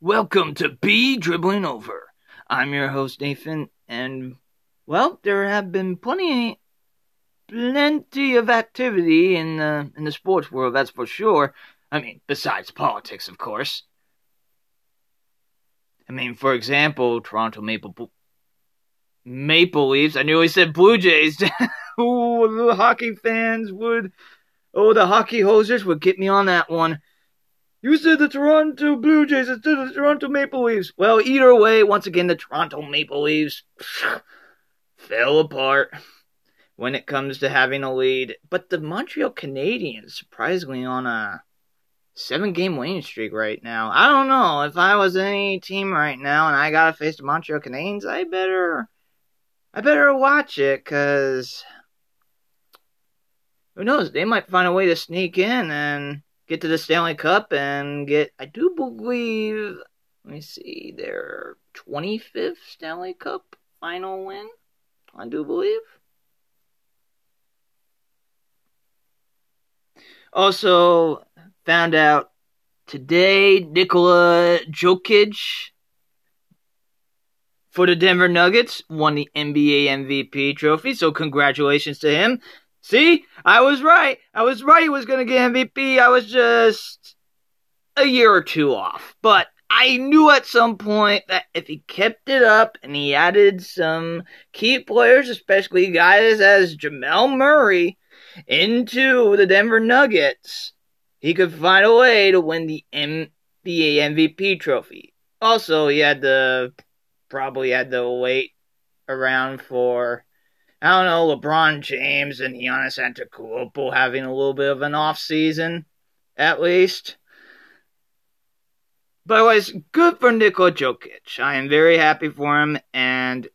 Welcome to Be Dribbling Over. I'm your host Nathan, and well, there have been plenty, plenty of activity in the in the sports world. That's for sure. I mean, besides politics, of course. I mean, for example, Toronto Maple Maple Leafs. I nearly said Blue Jays. Ooh, the hockey fans would. Oh, the hockey hosers would get me on that one. You said the Toronto Blue Jays instead of the Toronto Maple Leafs. Well, either way, once again, the Toronto Maple Leafs fell apart when it comes to having a lead. But the Montreal Canadiens, surprisingly, on a seven game winning streak right now. I don't know. If I was any team right now and I gotta face the Montreal Canadiens, I better I better watch it, cause who knows? They might find a way to sneak in and get to the Stanley Cup and get, I do believe, let me see, their 25th Stanley Cup final win. I do believe. Also, found out today Nikola Jokic for the Denver Nuggets won the NBA MVP trophy, so congratulations to him. See, I was right. I was right he was going to get MVP. I was just a year or two off. But I knew at some point that if he kept it up and he added some key players, especially guys as Jamal Murray, into the Denver Nuggets, he could find a way to win the NBA MVP trophy. Also, he had to probably had to wait around for I don't know, LeBron James and Giannis Antetokounmpo having a little bit of an off season, at least. But it was good for Nikola Jokic. I am very happy for him, and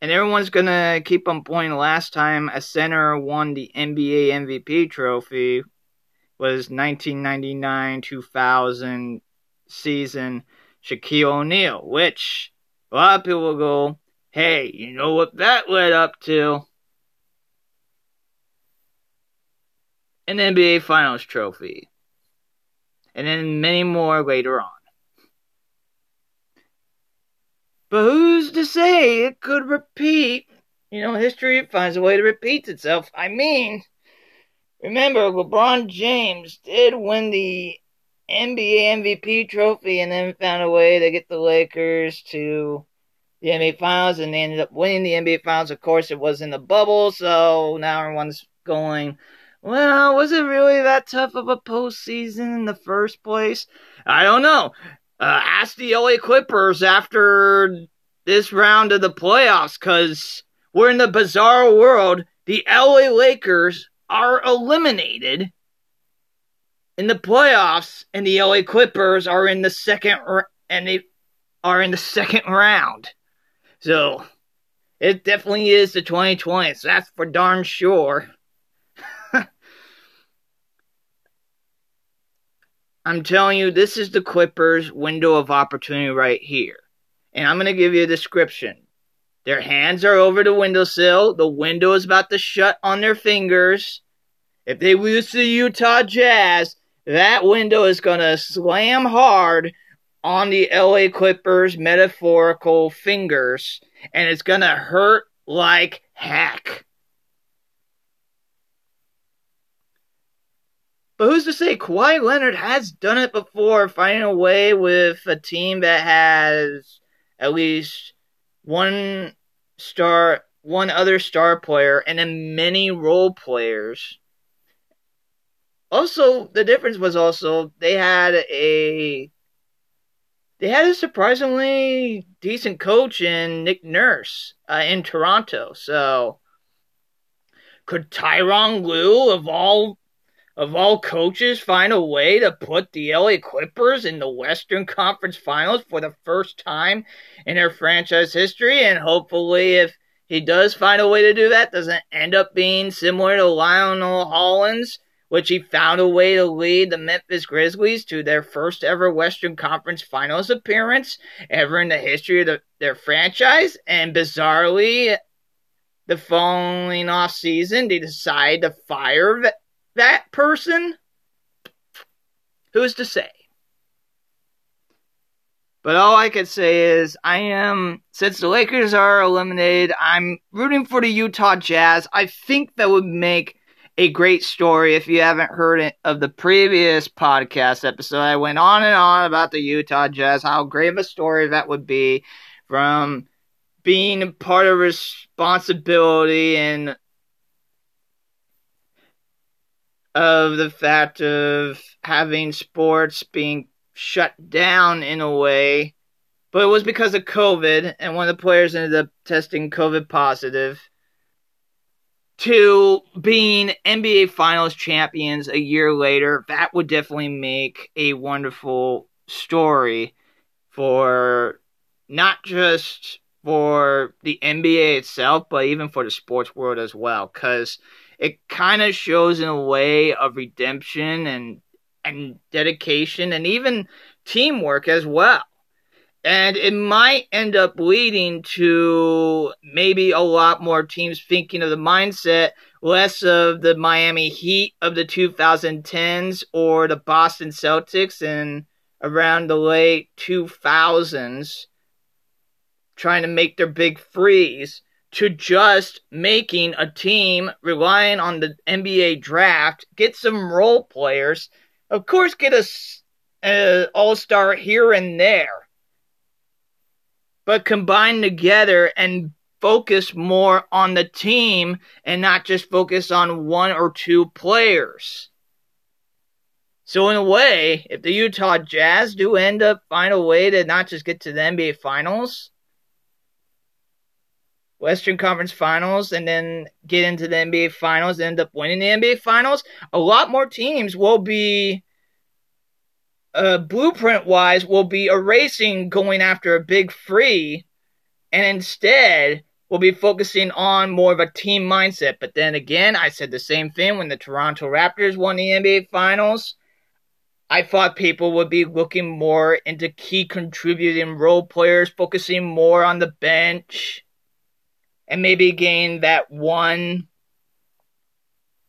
and everyone's gonna keep on pointing. Last time a center won the NBA MVP trophy was 1999-2000 season Shaquille O'Neal, which a lot of people will go, Hey, you know what that led up to? An NBA Finals trophy. And then many more later on. But who's to say it could repeat? You know, history finds a way to repeat itself. I mean, remember, LeBron James did win the NBA MVP trophy and then found a way to get the Lakers to the NBA Finals, and they ended up winning the NBA Finals. Of course, it was in the bubble, so now everyone's going, well, was it really that tough of a postseason in the first place? I don't know. Uh, ask the LA Clippers after this round of the playoffs, because we're in the bizarre world. The LA Lakers are eliminated in the playoffs, and the LA Clippers are in the second, and they are in the second round. So it definitely is the 2020s. That's for darn sure. I'm telling you, this is the Clippers' window of opportunity right here. And I'm going to give you a description. Their hands are over the windowsill. The window is about to shut on their fingers. If they lose to the Utah Jazz, that window is going to slam hard on the LA Clippers metaphorical fingers, and it's gonna hurt like heck. But who's to say Kawhi Leonard has done it before, finding a way with a team that has at least one star, one other star player, and then many role players. Also, the difference was also they had a they had a surprisingly decent coach in Nick Nurse uh, in Toronto. So could Tyronn Lue of all of all coaches find a way to put the LA Clippers in the Western Conference Finals for the first time in their franchise history? And hopefully, if he does find a way to do that, doesn't end up being similar to Lionel Hollins which he found a way to lead the Memphis Grizzlies to their first ever Western Conference Finals appearance ever in the history of the, their franchise. And bizarrely, the following off season, they decide to fire that, person. Who's to say? But all I could say is, I am, since the Lakers are eliminated, I'm rooting for the Utah Jazz. I think that would make a great story. If you haven't heard it of the previous podcast episode, I went on and on about the Utah Jazz, how great of a story that would be from being part of responsibility and of the fact of having sports being shut down in a way, but it was because of COVID, and one of the players ended up testing COVID positive. To being NBA Finals champions a year later, that would definitely make a wonderful story for not just for the NBA itself, but even for the sports world as well, because it kind of shows in a way of redemption and and dedication and even teamwork as well. And it might end up leading to maybe a lot more teams thinking of the mindset less of the Miami Heat of the 2010s or the Boston Celtics in around the late 2000s trying to make their big freeze to just making a team relying on the NBA draft, get some role players, of course, get a, a uh, all star here and there, but combine together and focus more on the team and not just focus on one or two players. So in a way, if the Utah Jazz do end up find a way to not just get to the NBA Finals, Western Conference Finals and then get into the NBA Finals and end up winning the NBA Finals, a lot more teams will be, uh, blueprint wise, will be erasing going after a big free and instead will be focusing on more of a team mindset. But then again, I said the same thing when the Toronto Raptors won the NBA Finals. I thought people would be looking more into key contributing role players, focusing more on the bench and maybe gain that one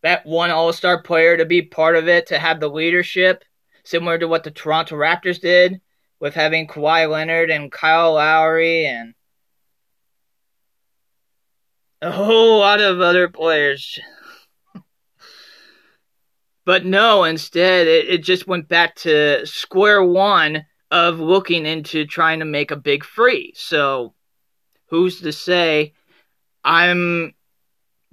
that one all-star player to be part of it to have the leadership similar to what the Toronto Raptors did with having Kawhi Leonard and Kyle Lowry and a whole lot of other players. but no, instead, it, it just went back to square one of looking into trying to make a big free. So, who's to say I'm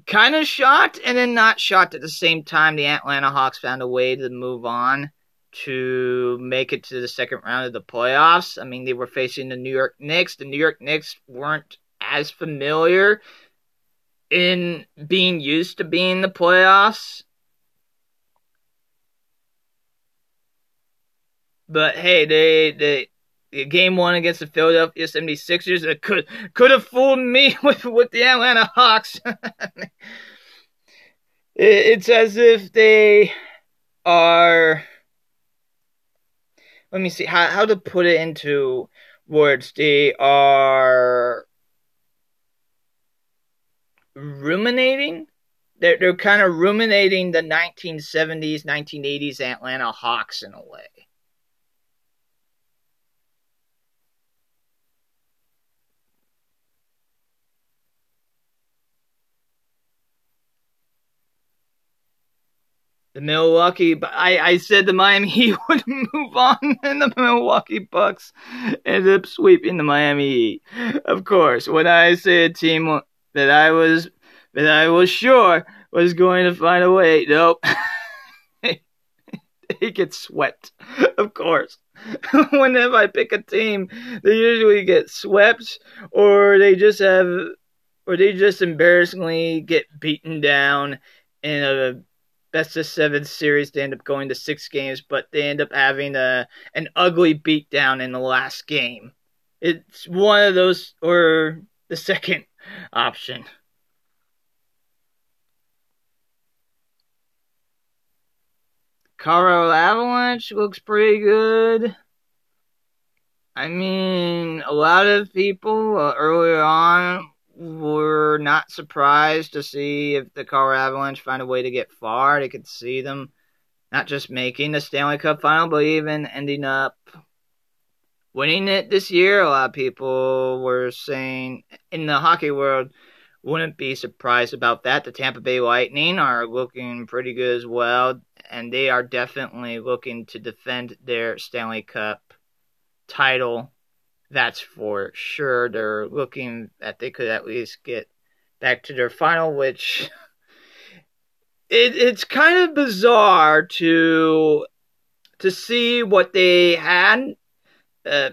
kind of shocked and then not shocked at the same time. The Atlanta Hawks found a way to move on to make it to the second round of the playoffs. I mean, they were facing the New York Knicks. The New York Knicks weren't as familiar in being used to being the playoffs. But hey, they they game one against the Philadelphia 76ers. It could could have fooled me with with the Atlanta Hawks. it's as if they are let me see how how to put it into words. They are ruminating. They're they're kind of ruminating the 1970s, 1980s Atlanta Hawks in a way. The Milwaukee. I, I said the Miami Heat would move on, and the Milwaukee Bucks ended up sweeping the Miami Heat. Of course, when I say a team that I was that I was sure was going to find a way, nope. they get swept, of course. Whenever I pick a team, they usually get swept, or they just have, or they just embarrassingly get beaten down in a best of seven series. They end up going to six games, but they end up having a an ugly beatdown in the last game. It's one of those, or the second option. Colorado Avalanche looks pretty good. I mean, a lot of people uh, earlier on were not surprised to see if the Colorado Avalanche find a way to get far. They could see them not just making the Stanley Cup final, but even ending up winning it this year. A lot of people were saying in the hockey world wouldn't be surprised about that. The Tampa Bay Lightning are looking pretty good as well, and they are definitely looking to defend their Stanley Cup title. That's for sure. They're looking that they could at least get back to their final, which it, it's kind of bizarre to to see what they had. Uh,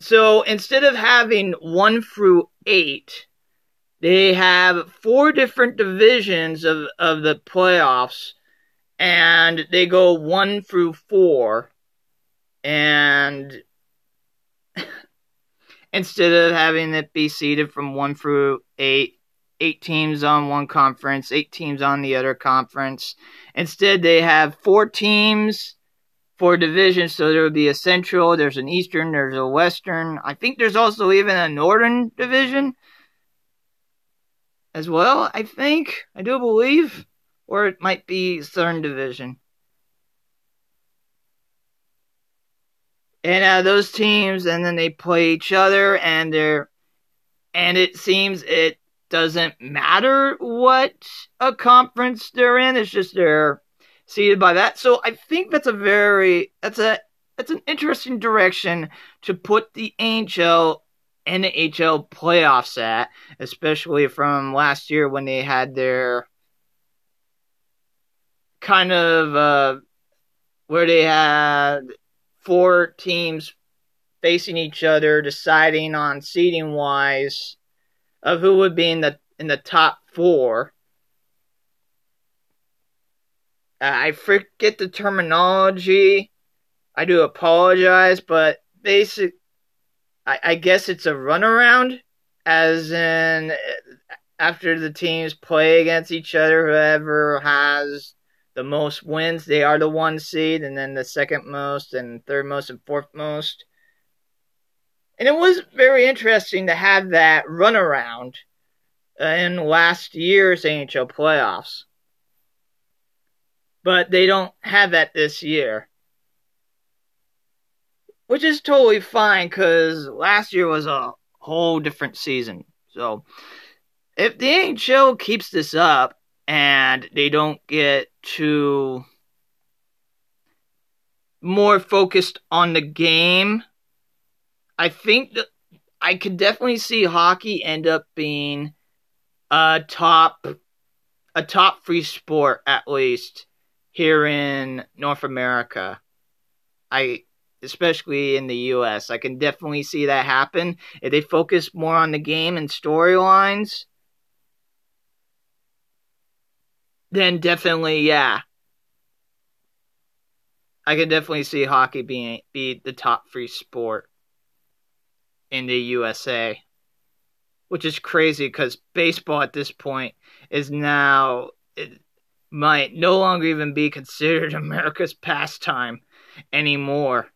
so instead of having one through eight, they have four different divisions of, of the playoffs, and they go one through four. And instead of having it be seeded from one through eight, eight teams on one conference, eight teams on the other conference. Instead, they have four teams for divisions. So there would be a central, there's an eastern, there's a western. I think there's also even a northern division as well, I think. I do believe. Or it might be Southern Division. And uh, those teams, and then they play each other, and they're, and it seems it doesn't matter what a conference they're in. It's just they're seeded by that. So I think that's a very that's a that's an interesting direction to put the NHL NHL playoffs at, especially from last year when they had their kind of uh, where they had four teams facing each other, deciding on seeding wise of who would be in the in the top four. I forget the terminology. I do apologize, but basic I, I guess it's a runaround, as in after the teams play against each other, whoever has the most wins, they are the one seed, and then the second most, and third most, and fourth most. And it was very interesting to have that runaround in last year's NHL playoffs. But they don't have that this year which is totally fine because last year was a whole different season. So if the NHL keeps this up and they don't get too more focused on the game, I think that I could definitely see hockey end up being a top a top free sport at least here in North America. I especially in the US. I can definitely see that happen. If they focus more on the game and storylines, then definitely, yeah. I can definitely see hockey being be the top free sport in the USA. Which is crazy because baseball at this point is now it might no longer even be considered America's pastime anymore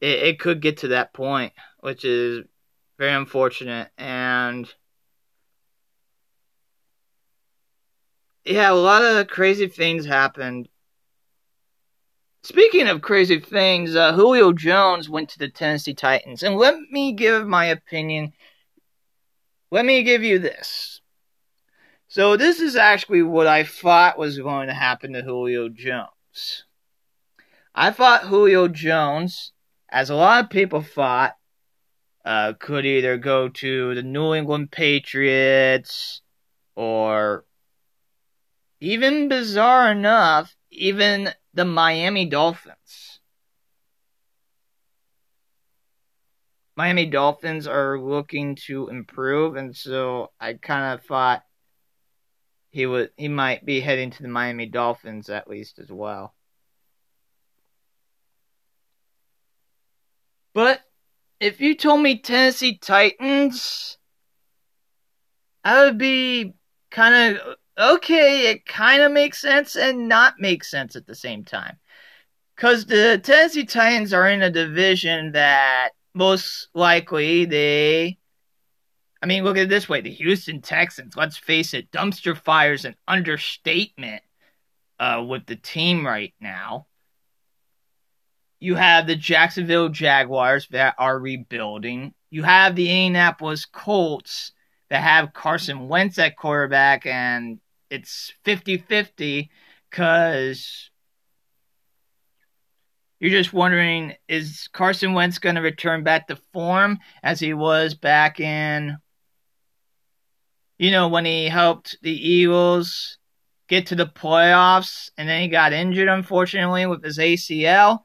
it, it could get to that point, which is very unfortunate. And yeah, a lot of crazy things happened. Speaking of crazy things, uh, Julio Jones went to the Tennessee Titans. And let me give my opinion. Let me give you this. So, this is actually what I thought was going to happen to Julio Jones. I thought Julio Jones as a lot of people thought, uh, could either go to the New England Patriots or even bizarre enough, even the Miami Dolphins. Miami Dolphins are looking to improve, and so I kind of thought he would he might be heading to the Miami Dolphins at least as well. But if you told me Tennessee Titans, I would be kind of okay. It kind of makes sense and not make sense at the same time. Because the Tennessee Titans are in a division that most likely they. I mean, look at it this way the Houston Texans, let's face it, dumpster fires an understatement uh, with the team right now. you have the Jacksonville Jaguars that are rebuilding. You have the Indianapolis Colts that have Carson Wentz at quarterback, and it's 50 50 because you're just wondering is Carson Wentz going to return back to form as he was back in, you know, when he helped the Eagles get to the playoffs and then he got injured, unfortunately, with his ACL?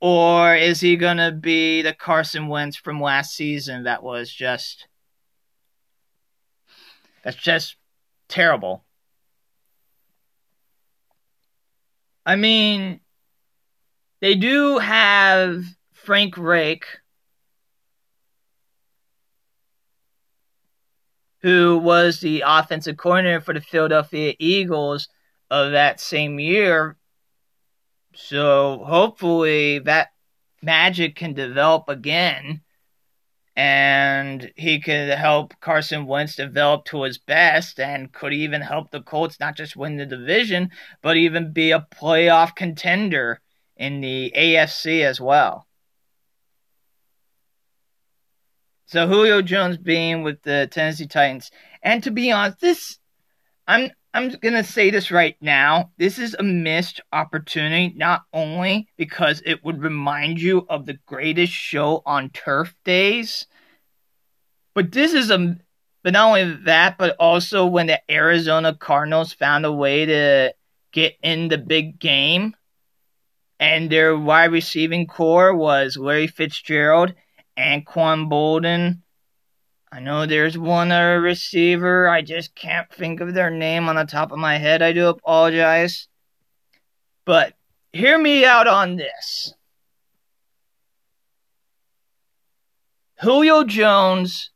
Or is he going to be the Carson Wentz from last season that was just. That's just terrible. I mean, they do have Frank Reich, who was the offensive coordinator for the Philadelphia Eagles of that same year. So hopefully that magic can develop again and he could help Carson Wentz develop to his best and could even help the Colts not just win the division, but even be a playoff contender in the AFC as well. So Julio Jones being with the Tennessee Titans, and to be honest, this I'm I'm gonna say this right now. This is a missed opportunity, not only because it would remind you of the greatest show on turf days, but this is a but not only that, but also when the Arizona Cardinals found a way to get in the big game and their wide receiving corps was Larry Fitzgerald, Anquan Boldin. I know there's one other receiver. I just can't think of their name on the top of my head. I do apologize. But hear me out on this. Julio Jones,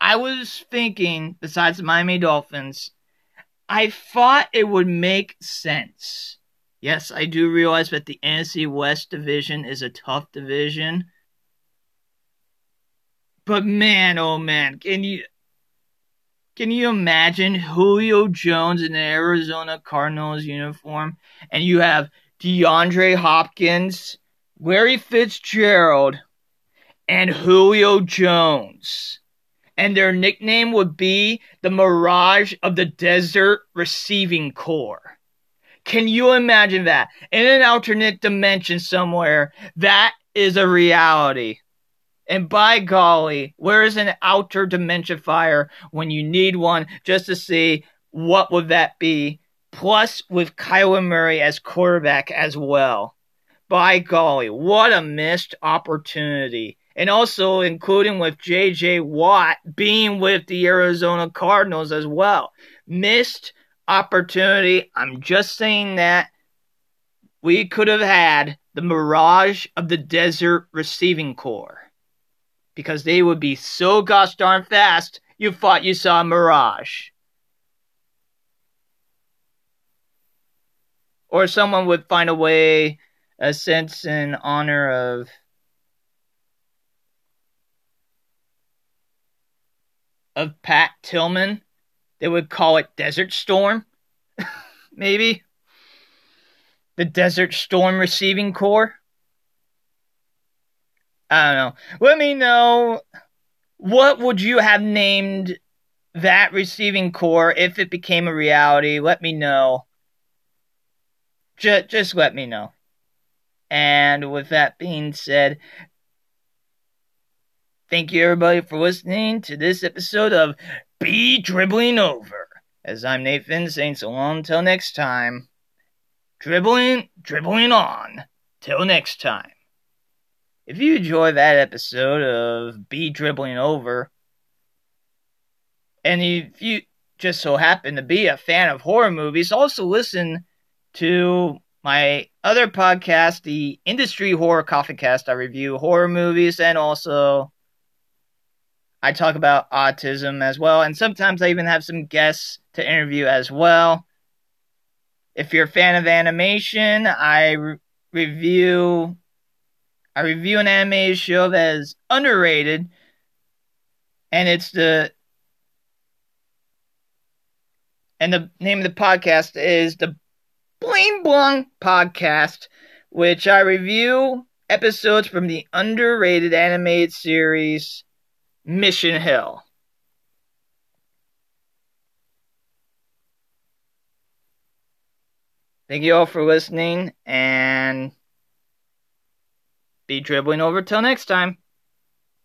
I was thinking, besides the Miami Dolphins, I thought it would make sense Yes, I do realize that the NFC West division is a tough division. But man, oh man, can you can you imagine Julio Jones in the Arizona Cardinals uniform and you have DeAndre Hopkins, Larry Fitzgerald, and Julio Jones. And their nickname would be the Mirage of the Desert Receiving Corps. Can you imagine that? In an alternate dimension somewhere, that is a reality. And by golly, where is an outer dimension fire when you need one just to see what would that be? Plus with Kyler Murray as quarterback as well. By golly, what a missed opportunity. And also including with JJ Watt being with the Arizona Cardinals as well. Missed opportunity. I'm just saying that we could have had the Mirage of the Desert Receiving Corps because they would be so gosh darn fast you thought you saw a mirage. Or someone would find a way, a sense in honor of of Pat Tillman they would call it Desert Storm, maybe. The Desert Storm Receiving Corps. I don't know. Let me know what would you have named that receiving corps if it became a reality. Let me know. Just, just let me know. And with that being said, thank you everybody for listening to this episode of be dribbling over. As I'm Nathan saying so long until next time. Dribbling, dribbling on. Till next time. If you enjoy that episode of Be Dribbling Over, and if you just so happen to be a fan of horror movies, also listen to my other podcast, the Industry Horror Coffee Cast. I review horror movies and also I talk about autism as well, and sometimes I even have some guests to interview as well. If you're a fan of animation, I re- review I review an animated show that is underrated, and it's the and the name of the podcast is the Bling Blong Podcast which I review episodes from the underrated animated series Mission Hill. Thank you all for listening and be dribbling over till next time.